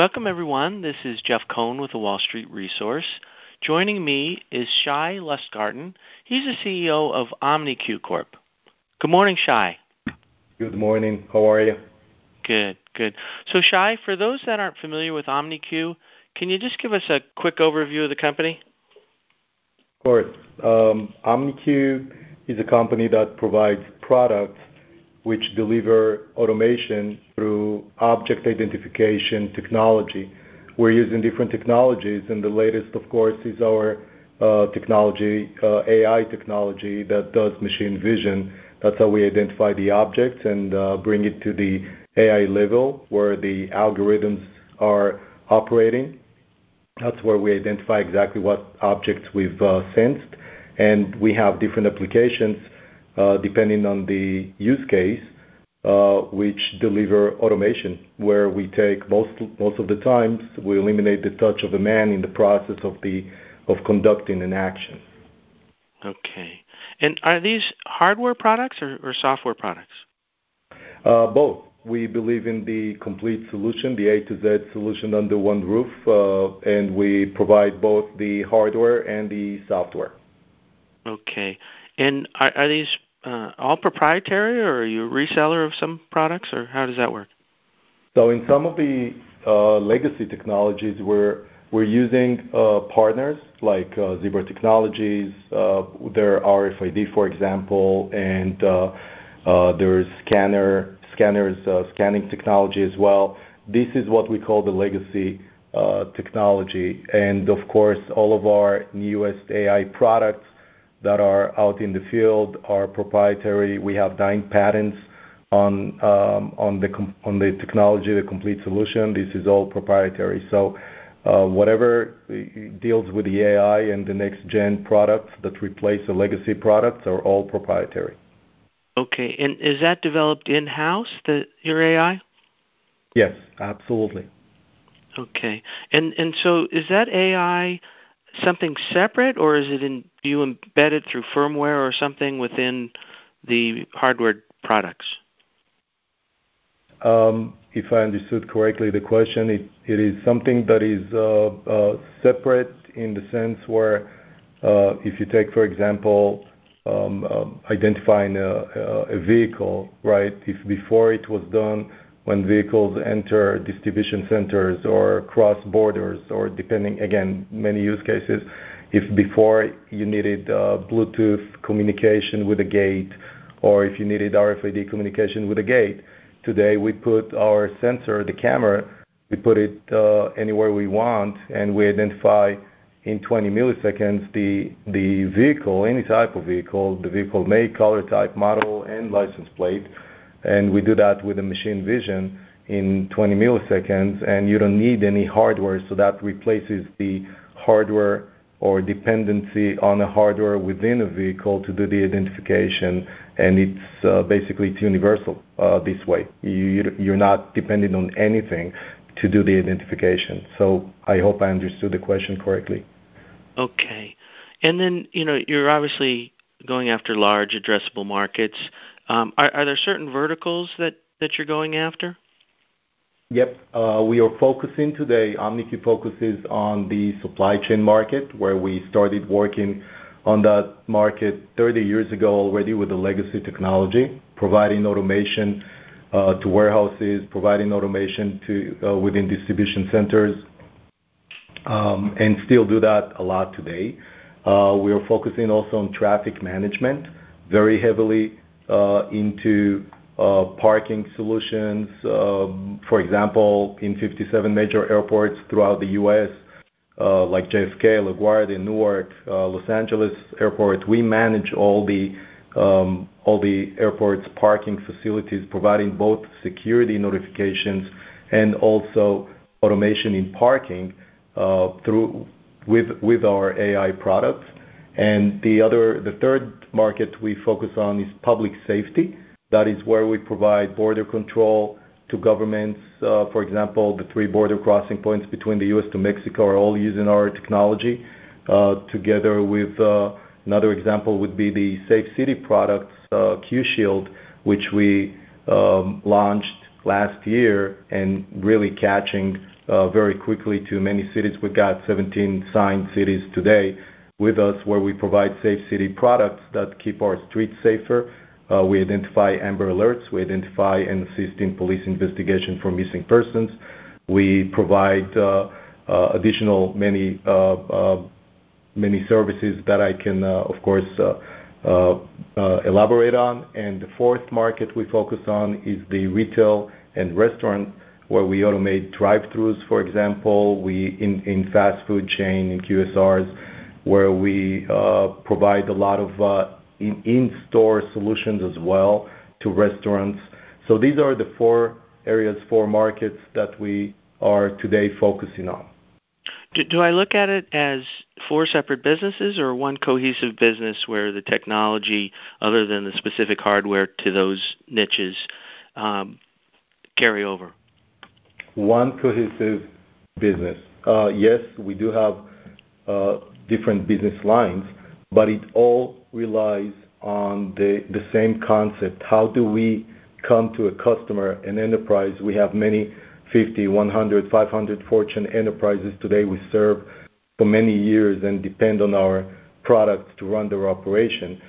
Welcome, everyone. This is Jeff Cohen with the Wall Street Resource. Joining me is Shai Lustgarten. He's the CEO of OMNIQ Corp. Good morning, Shai. Good morning. How are you? Good, good. So, Shai, for those that aren't familiar with OMNIQ, can you just give us a quick overview of the company? Of course. Um, OMNIQ is a company that provides products which deliver automation through object identification technology. We're using different technologies, and the latest, of course, is our uh, technology, uh, AI technology that does machine vision. That's how we identify the objects and uh, bring it to the AI level where the algorithms are operating. That's where we identify exactly what objects we've sensed. And we have different applications Uh, depending on the use case, uh, which deliver automation, where we take most of the times, we eliminate the touch of a man in the process of conducting an action. Okay. And are these hardware products or software products? Uh, both. We believe in the complete solution, the A to Z solution under one roof, and we provide both the hardware and the software. Okay. And are these Uh, all proprietary, or are you a reseller of some products, or how does that work? So in some of the uh, legacy technologies, we're we're using uh, partners like uh, Zebra Technologies, uh, their RFID, for example, and there's scanner scanners, scanning technology as well. This is what we call the legacy technology. And of course, all of our newest AI products that are out in the field are proprietary. We have nine patents on um, the technology, the complete solution. This is all proprietary. So uh, whatever uh, deals with the AI and the next-gen products that replace the legacy products are all proprietary. Okay. And is that developed in-house, your AI? Yes, absolutely. Okay. And so is that AI something separate, or is it in, do you embedded through firmware or something within the hardware products? Um, If I understood correctly the question, it, it is something that is uh, uh, separate in the sense where uh, if you take, for example, um, identifying a, a vehicle, right, if before it was done when vehicles enter distribution centers or cross borders or depending, again, many use cases, if before you needed uh, Bluetooth communication with a gate or if you needed RFID communication with a gate, today we put our sensor, the camera, we put it uh, anywhere we want, and we identify in 20 milliseconds the vehicle, any type of vehicle, the vehicle make, color type, model, and license plate. And we do that with a machine vision in 20 milliseconds, and you don't need any hardware. So that replaces the hardware or dependency on a hardware within a vehicle to do the identification. And it's uh, basically universal uh, this way. You're not dependent on anything to do the identification. So I hope I understood the question correctly. Okay. And then you know, you're obviously going after large addressable markets. Um, are there certain verticals that that you're going after? Yep. Uh, we are focusing today. OMNIQ focuses on the supply chain market, where we started working on that market 30 years ago already with the legacy technology, providing automation uh, to warehouses, providing automation to uh, within distribution centers, um, and still do that a lot today. We are focusing also on traffic management, very heavily Uh, into uh, parking solutions. Uh, for example, in 57 major airports throughout the U.S., like JFK, LaGuardia, Newark, Los Angeles Airport, we manage all the um all the airports' parking facilities, providing both security notifications and also automation in parking uh through with with our AI products. And the third market we focus on is public safety. That is where we provide border control to governments. Uh, for example, the three border crossing points between the U.S. to Mexico are all using our technology. Uh, together with uh, another example would be the Safe City products, Q Shield, which we um, launched last year and really catching very quickly to many cities. We've got 17 signed cities today with us where we provide safe city products that keep our streets safer. Uh, we identify AMBER Alerts. We identify and assist in police investigation for missing persons. We provide uh, uh, additional many many services that I can, of course, elaborate on. And the fourth market we focus on is the retail and restaurant, where we automate drive-throughs, for example, we in in fast food chain, in QSRs, where we uh, provide a lot of uh, in-store solutions as well to restaurants. So these are the four areas, four markets that we are today focusing on. Do I look at it as four separate businesses or one cohesive business where the technology, other than the specific hardware to those niches, um, carry over? One cohesive business. Uh, yes, we do have different business lines, but it all relies on the same concept. How do we come to a customer, an enterprise? We have many 50, 100, 500 Fortune enterprises today we serve for many years and depend on our products to run their operation.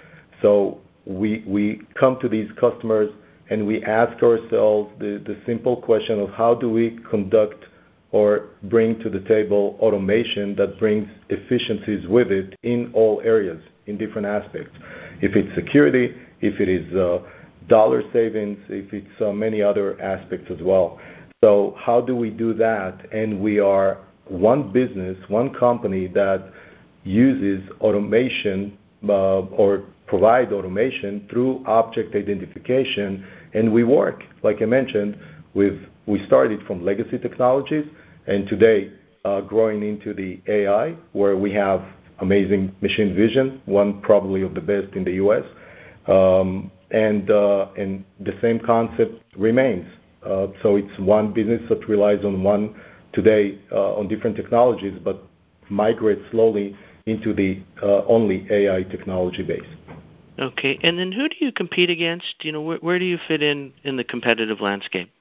So we we come to these customers, and we ask ourselves the simple question of how do we conduct or bring to the table automation that brings efficiencies with it in all areas, in different aspects. If it's security, if it is uh, dollar savings, if it's uh, many other aspects as well. So how do we do that? And we are one business, one company that uses automation uh, or provide automation through object identification. And we work, like I mentioned, we started from legacy technologies, and today, uh, growing into the AI, where we have amazing machine vision, one probably of the best in the U.S. Um, uh, and the same concept remains. Uh so it's one business that relies on one today, uh, on different technologies, but migrates slowly into the only AI technology base. Okay. And then who do you compete against? You know, where do you fit in in the competitive landscape?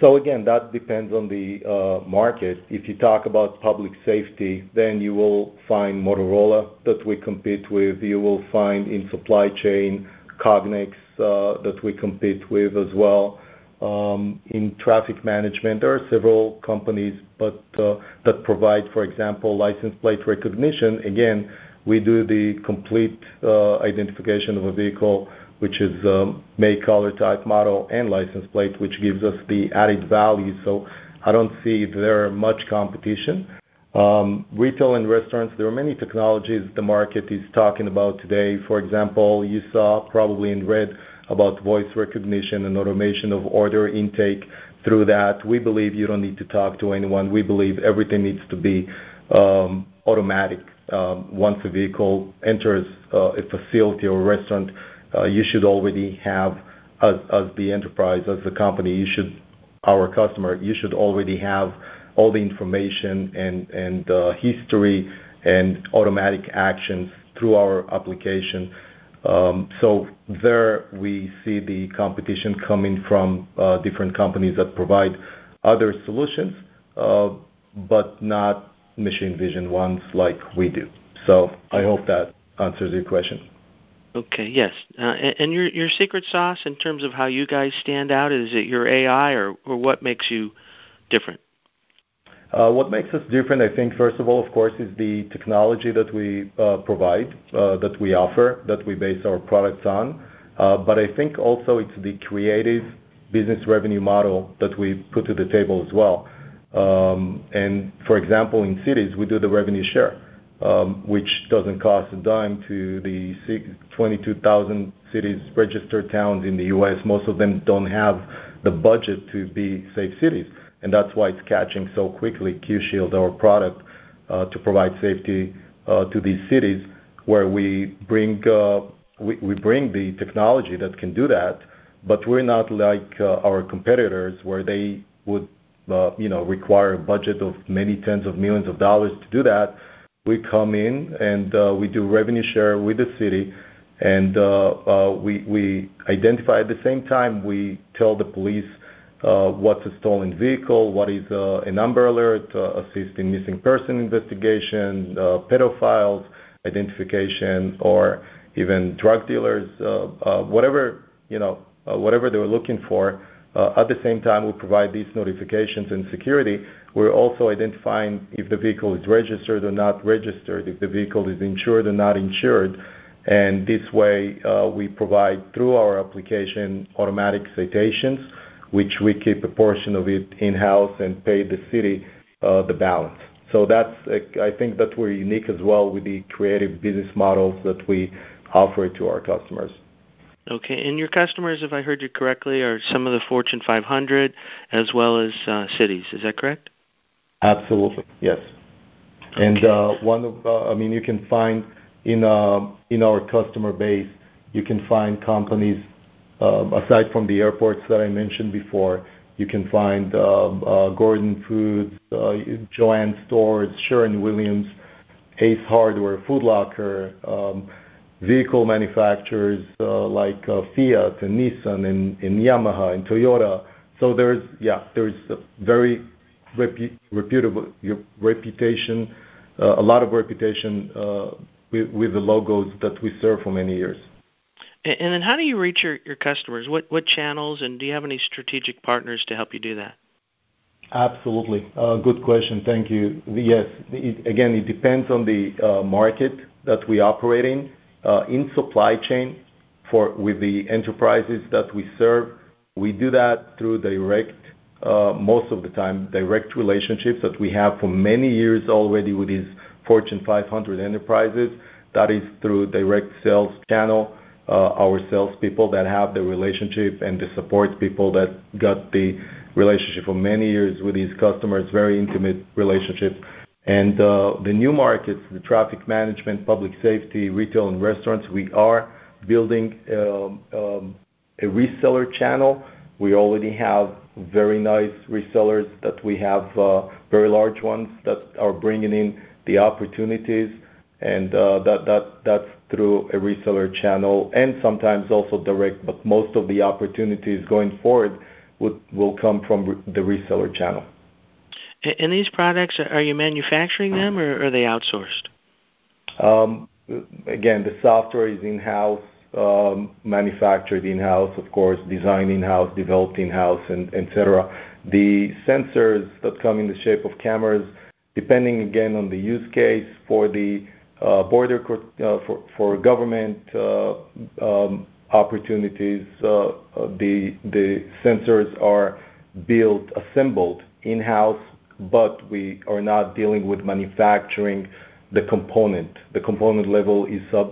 So again, that depends on the uh, market. If you talk about public safety, then you will find Motorola that we compete with. You will find in supply chain, Cognex, uh, that we compete with as well. Um, in traffic management, there are several companies but uh, that provide, for example, license plate recognition. Again, we do the complete identification of a vehicle, which is make, color, type, model, and license plate, which gives us the added value. So I don't see there much competition. Um, retail and restaurants, there are many technologies the market is talking about today. For example, you saw probably and read about voice recognition and automation of order intake through that. We believe you don't need to talk to anyone. We believe everything needs to be um, automatic. Um, once a vehicle enters uh, a facility or restaurant, Uh, you should already have, as the enterprise, as the company, you should our customer, you should already have all the information and uh, history and automatic actions through our application. Um so there we see the competition coming from uh, different companies that provide other solutions, but not machine vision ones like we do. So I hope that answers your question. Okay. Yes. And your your secret sauce in terms of how you guys stand out, is it your AI or or what makes you different? Uh, What makes us different, I think, first of all, of course, is the technology that we uh, provide, that we offer, that we base our products on. But I think also it's the creative business revenue model that we put to the table as well. Um, and for example, in cities, we do the revenue share, Um, which doesn't cost a dime to the 22,000 cities, registered towns in the U.S. Most of them don't have the budget to be safe cities, and that's why it's catching so quickly, Q Shield, our product, uh, to provide safety uh, to these cities where we bring uh we bring the technology that can do that. But we're not like uh, our competitors, where they would you know, require a budget of many tens of millions of dollars to do that. We come in, and uh, we do revenue share with the city, and uh, uh, we identify at the same time, we tell the police what's a stolen vehicle, what is an Amber Alert, assist in missing person investigation, pedophiles identification, or even drug dealers, whatever, you know, whatever they're looking for. At the same time, we provide these notifications and security. We're also identifying if the vehicle is registered or not registered, if the vehicle is insured or not insured. And this way, uh, we provide through our application automatic citations, which we keep a portion of it in-house and pay the city uh, the balance. I think that we're unique as well with the creative business models that we offer to our customers. Okay. And your customers, if I heard you correctly, are some of the Fortune 500 as well as uh, cities. Is that correct? Absolutely, yes. Okay. Uh, one of, uh, I mean, you can find in uh, in our customer base, you can find companies, um, aside from the airports that I mentioned before, you can find um, uh, Gordon Foods, Service, JOANN, Sherwin-Williams, Ace Hardware, Foot Locker, vehicle manufacturers, like Fiat and Nissan and Yamaha and Toyota. So there's, yeah, there's a very reputation, uh, a lot of reputation, uh, with the logos that we serve for many years. And then how do you reach your customers? What channels, and do you have any strategic partners to help you do that? Absolutely. Uh, good question. Thank you. Yes. Again, it depends on the market that we operate in. In supply chain with the enterprises that we serve, we do that through direct, Uh, most of the time, direct relationships that we have for many years already with these Fortune 500 enterprises. That is through direct sales channel, uh, our salespeople that have the relationship and the support people that got the relationship for many years with these customers, very intimate relationships. And uh the new markets, the traffic management, public safety, retail and restaurants, we are building um, um, a reseller channel. We already have very nice resellers that we have, uh, very large ones that are bringing in the opportunities, and uh that that's through a reseller channel and sometimes also direct. But most of the opportunities going forward will come from the reseller channel. And these products, uh, are you manufacturing them or are they outsourced? Um, again, the software is in-house, Um, manufactured in-house, of course, designed in-house, developed in-house, and et cetera. The sensors that come in the shape of cameras, depending again on the use case for the uh, border uh, for government uh, um, opportunities, the sensors are built, assembled in-house, but we are not dealing with manufacturing the component. The component level is uh,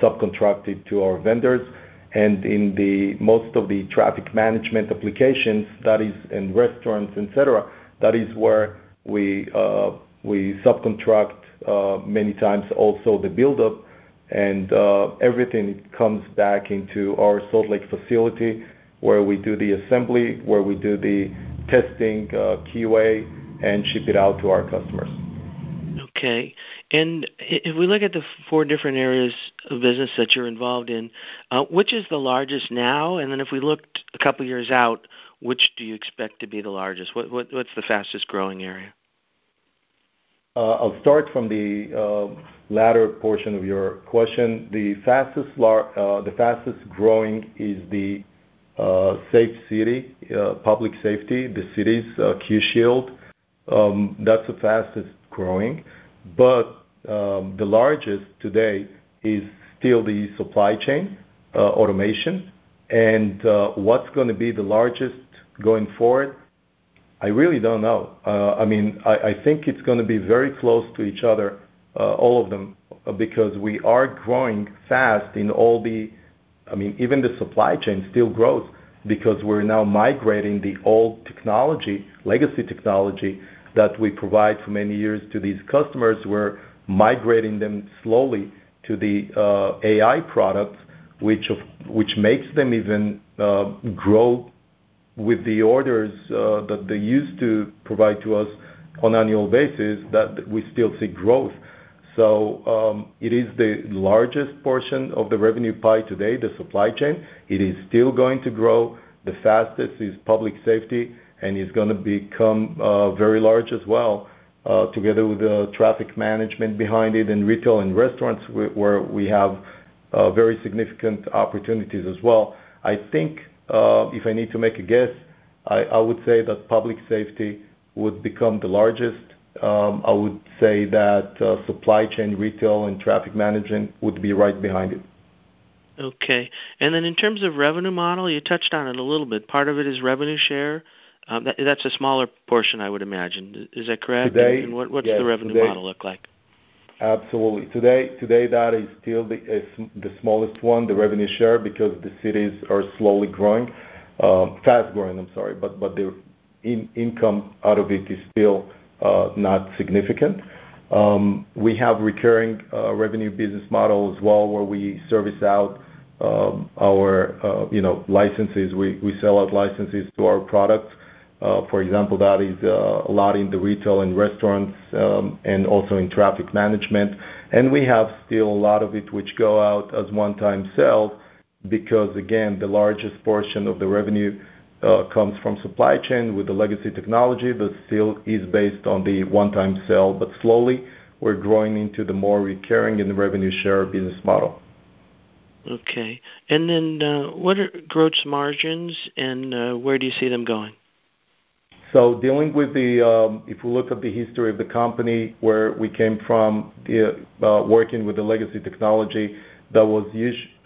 subcontracted to our vendors. And in the most of the traffic management applications, that is in restaurants, et cetera, that is where we uh we subcontract uh, many times also the buildup and uh, everything comes back into our Salt Lake facility, where we do the assembly, where we do the testing, QA, and ship it out to our customers. Okay. And if we look at the four different areas of business that you're involved in, uh, which is the largest now? And then if we looked a couple years out, which do you expect to be the largest? What's the fastest-growing area? Uh, I'll start from the uh, latter portion of your question. The fastest the fastest growing is the safe city, public safety, the cities, Q Shield. Um, that's the fastest growing. Um, the largest today is still the supply chain uh, automation. And uh what's gonna be the largest going forward? I really don't know. Uh, I mean, I think it's gonna be very close to each other, uh, all of them, because we are growing fast in all the... I mean, even the supply chain still grows because we're now migrating the old technology, legacy technology that we provide for many years to these customers. We're migrating them slowly to the uh, AI products, which makes them even uh, grow with the orders uh, that they used to provide to us on annual basis, that we still see growth. So um it is the largest portion of the revenue pie today, the supply chain. It is still going to grow. The fastest is public safety, and it's gonna become uh, very large as well, uh, together with the traffic management behind it and retail and restaurants where we have uh, very significant opportunities as well. I think, if I need to make a guess, I would say that public safety would become the largest. Um, I would say that supply chain, retail, and traffic management would be right behind it. Okay. And then in terms of revenue model, you touched on it a little bit. Part of it is revenue share. Um, that's a smaller portion, I would imagine. Is that correct? Today- What's the revenue model look like? Absolutely. Today, today that is still the the smallest one, the revenue share, because the cities are slowly growing, um, fast growing, I'm sorry, but but the income out of it is still uh, not significant. Um, we have recurring uh, revenue business model as well, where we service out our, uh, you know, licenses. We We sell out licenses to our products. Uh, for example, that is uh, a lot in the retail and restaurants, um, and also in traffic management. And we have still a lot of it which go out as one-time sales because, again, the largest portion of the revenue uh, comes from supply chain with the legacy technology that still is based on the one-time sale. But slowly, we're growing into the more recurring and revenue share business model. Okay. And then uh what are gross margins and where do you see them going? So dealing with the, um, if we look at the history of the company, where we came from, uh, working with the legacy technology, that was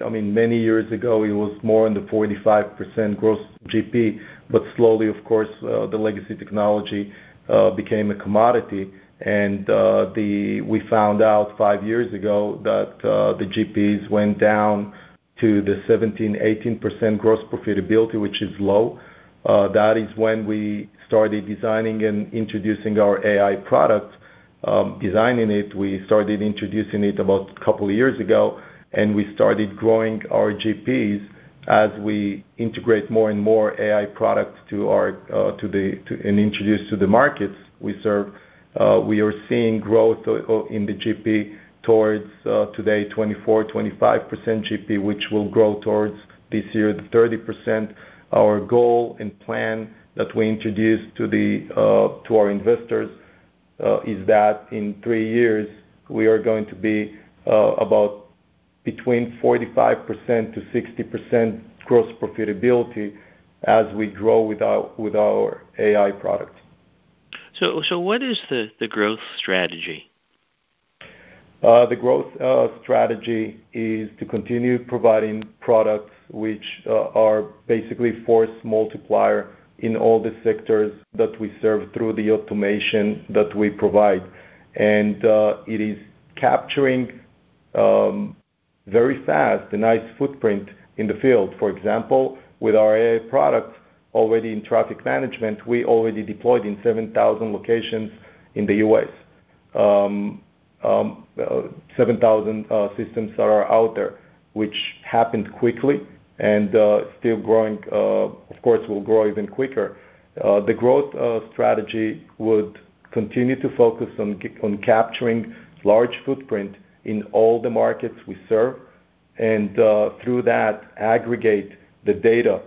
I mean, many years ago, it was more in the 45% gross GP. But slowly, of course, uh, the legacy technology uh, became a commodity. And uh the we found out five years ago that the GPs went down to the 17%-18% gross profitability, which is low. That is when we started designing and introducing our AI product. Um, designing it, we started introducing it about a couple of years ago, and we started growing our GPs as we integrate more and more AI products to our uh to the to and introduce to the markets we serve. Uh, we are seeing growth uh, uh, in the GP towards today, 24%-25% GP, which will grow towards this year, the 30%. Our goal and plan that we introduced to uh, our investors uh, is that in three years, we are going to be uh, about between 45%-60% gross profitability as we grow with our AI product. So so what is the growth strategy? The growth strategy is to continue providing products which are basically force multiplier in all the sectors that we serve through the automation that we provide. And uh it is capturing um, very fast a nice footprint in the field. For example, with our AI products already in traffic management, we already deployed in 7,000 locations in the U.S. Um, um, uh, 7,000 uh, systems that are out there, which happened quickly and uh, still growing, uh, of course, will grow even quicker. Uh, the growth strategy would continue to focus on on capturing large footprint in all the markets we serve, and through that, aggregate the data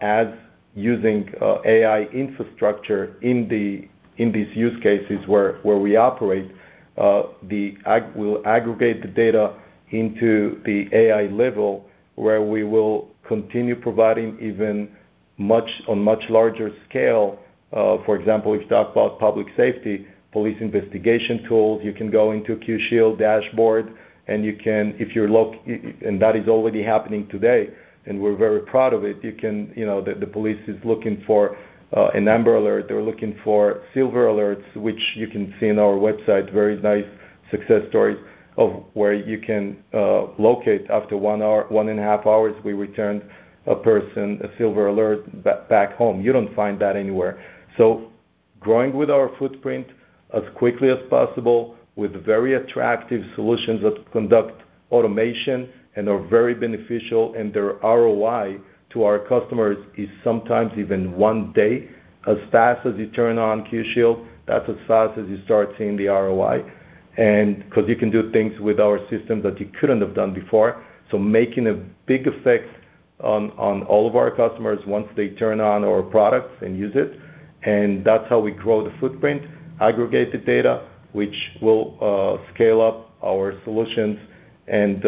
as using AI infrastructure in the in these use cases where we operate. We'll aggregate the data into the AI level, where we will continue providing even much on much larger scale. Uh, for example, if you talk about public safety, police investigation tools, you can go into Q Shield dashboard, and you can if you're loc and that is already happening today, and we're very proud of it. You can, you know, the police is looking for uh, an Amber Alert. They're looking for Silver Alerts, which you can see on our website, very nice success stories of where you can uh, locate after one hour, one and a half hours, we returned a person a Silver Alert back home. You don't find that anywhere. So growing with our footprint as quickly as possible with very attractive solutions that conduct automation and are very beneficial, and their ROI to our customers is sometimes even one day. As fast as you turn on Q Shield, that's as fast as you start seeing the ROI. 'Cause you can do things with our system that you couldn't have done before. So making a big effect on all of our customers once they turn on our products and use it. And that's how we grow the footprint, aggregate the data, which will scale up our solutions and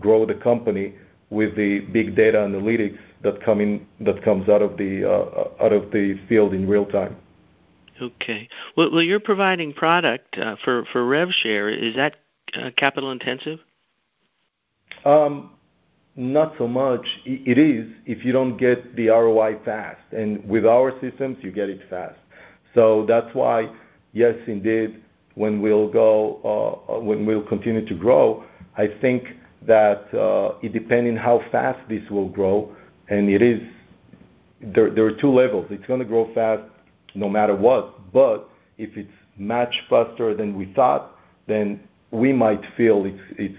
grow the company with the big data analytics that comes out of the uh out of the field in real time. Okay. Well, you're providing product for rev share. Is that capital intensive? Um, Not so much. It is if you don't get the ROI fast. And with our systems, you get it fast. So that's why, yes, indeed, when we'll go, uh, when we'll continue to grow, I think that it depending how fast this will grow, and it is. there. There are two levels. It's gonna grow fast no matter what. But if it's much faster than we thought, then we might feel it's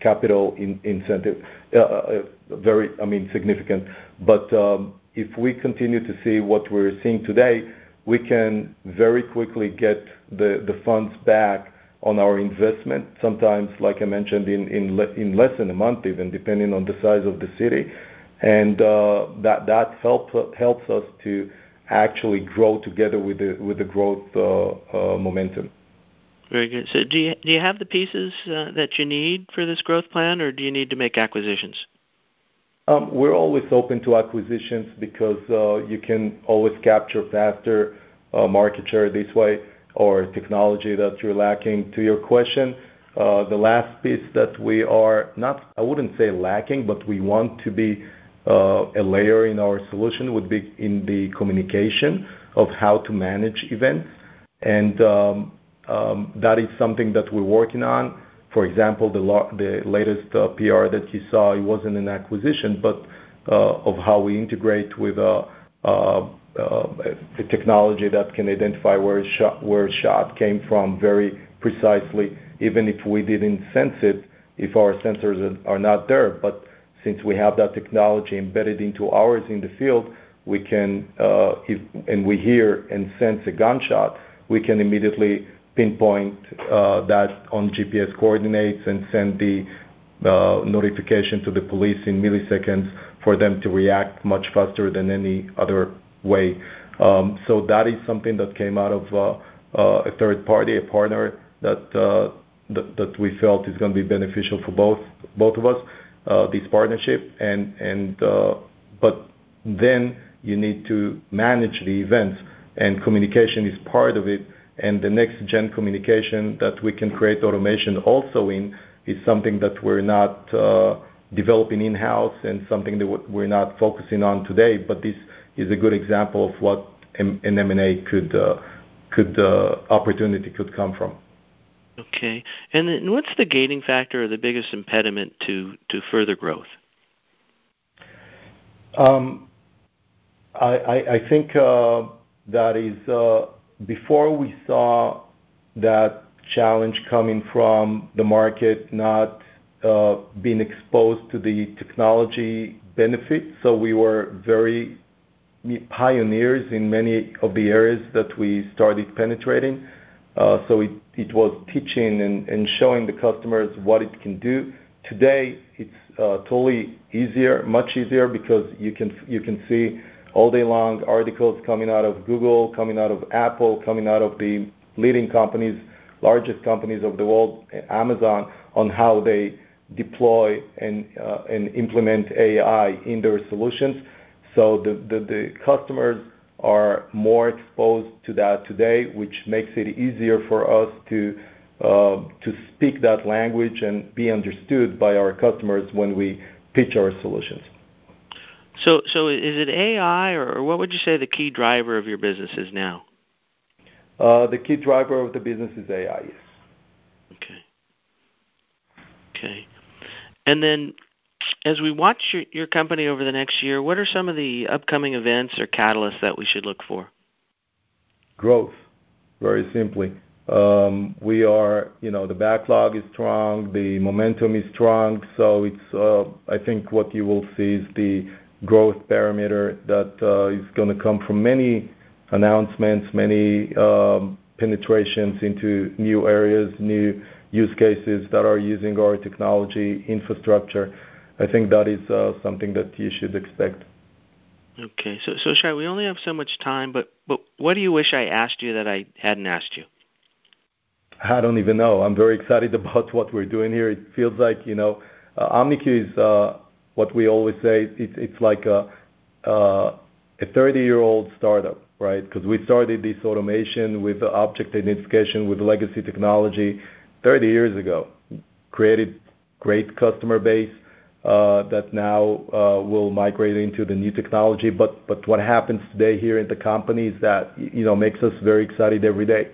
capital incentive uh, uh, uh, very, I mean, significant. But um, if we continue to see what we're seeing today, we can very quickly get the funds back on our investment, sometimes, like I mentioned, in less than a month even, depending on the size of the city. And that helps us to actually grow together with the growth uh, uh, momentum. Very good. So do you have the pieces uh, that you need for this growth plan, or do you need to make acquisitions? Um, we're always open to acquisitions because you can always capture faster market share this way or technology that you're lacking. To your question, the last piece that we are not, I wouldn't say lacking, but we want to be Uh, a layer in our solution would be in the communication of how to manage events. And um, um, that is something that we're working on. For example, the latest uh, PR that you saw, it wasn't an acquisition, but uh, of how we integrate with a technology that can identify where a shot came from very precisely, even if we didn't sense it, if our sensors are not there. Since we have that technology embedded into ours in the field, we can, uh, and we hear and sense a gunshot, we can immediately pinpoint uh, that on GPS coordinates and send the uh, notification to the police in milliseconds for them to react much faster than any other way. Um so that is something that came out of a third party, a partner that that we felt is gonna be beneficial for both both of us, Uh, this partnership. And uh but then you need to manage the events, and communication is part of it. And the next gen communication that we can create automation also in is something that we're not uh, developing in-house and something that we're not focusing on today. But this is a good example of what an M&A could uh, could opportunity could come from. Okay. And then what's the gating factor or the biggest impediment to to further growth? Um, I I, I think uh, that is uh, before we saw that challenge coming from the market not uh, being exposed to the technology benefits. So we were very pioneers in many of the areas that we started penetrating. Uh, so it was teaching and showing the customers what it can do. Today, it's uh, totally easier, much easier because you can see all day long articles coming out of Google, coming out of Apple, coming out of the leading companies, largest companies of the world, Amazon, on how they deploy and uh, implement AI in their solutions. So the customers are more exposed to that today, which makes it easier for us um, to speak that language and be understood by our customers when we pitch our solutions. So, is it AI or what would you say the key driver of your business is now? Uh, the key driver of the business is AI, yes. As we watch your your company over the next year, what are some of the upcoming events or catalysts that we should look for? Growth, very simply. Um, we are, you know, the backlog is strong, the momentum is strong, so it's, uh, I think what you will see is the growth parameter that uh, is gonna come from many announcements, many um, penetrations into new areas, new use cases that are using our technology infrastructure. I think that is uh, something that you should expect. Okay, so so Shai, we only have so much time, but but what do you wish I asked you that I hadn't asked you? I don't even know. I'm very excited about what we're doing here. It feels like you know, uh, OmniQ is uh, what we always say. It, it's like a uh, a 30-year-old startup, right? Because we started this automation with object identification with legacy technology 30 years ago. Created great customer base, that now uh, will migrate into the new technology. But What happens today here in the company is that, you know, makes us very excited every day.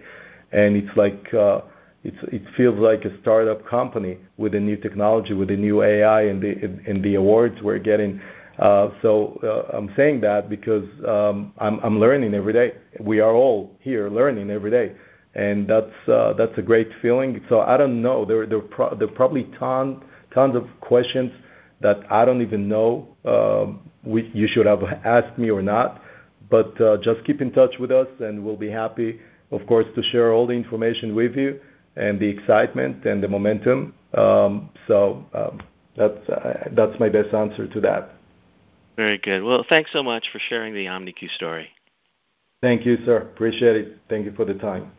And It's like, uh, it feels like a startup company with a new technology, with a new AI and the awards we're getting. So I'm saying that because um, I'm learning every day. We are all here learning every day, and that's a great feeling. So I don't know. There are probably tons of questions that I don't even know um, you should have asked me or not. But uh, just keep in touch with us, and we'll be happy, of course, to share all the information with you and the excitement and the momentum. Um, so um, that's uh, that's my best answer to that. Very good. Well, thanks so much for sharing the OmniQ story. Thank you, sir. Appreciate it. Thank you for the time.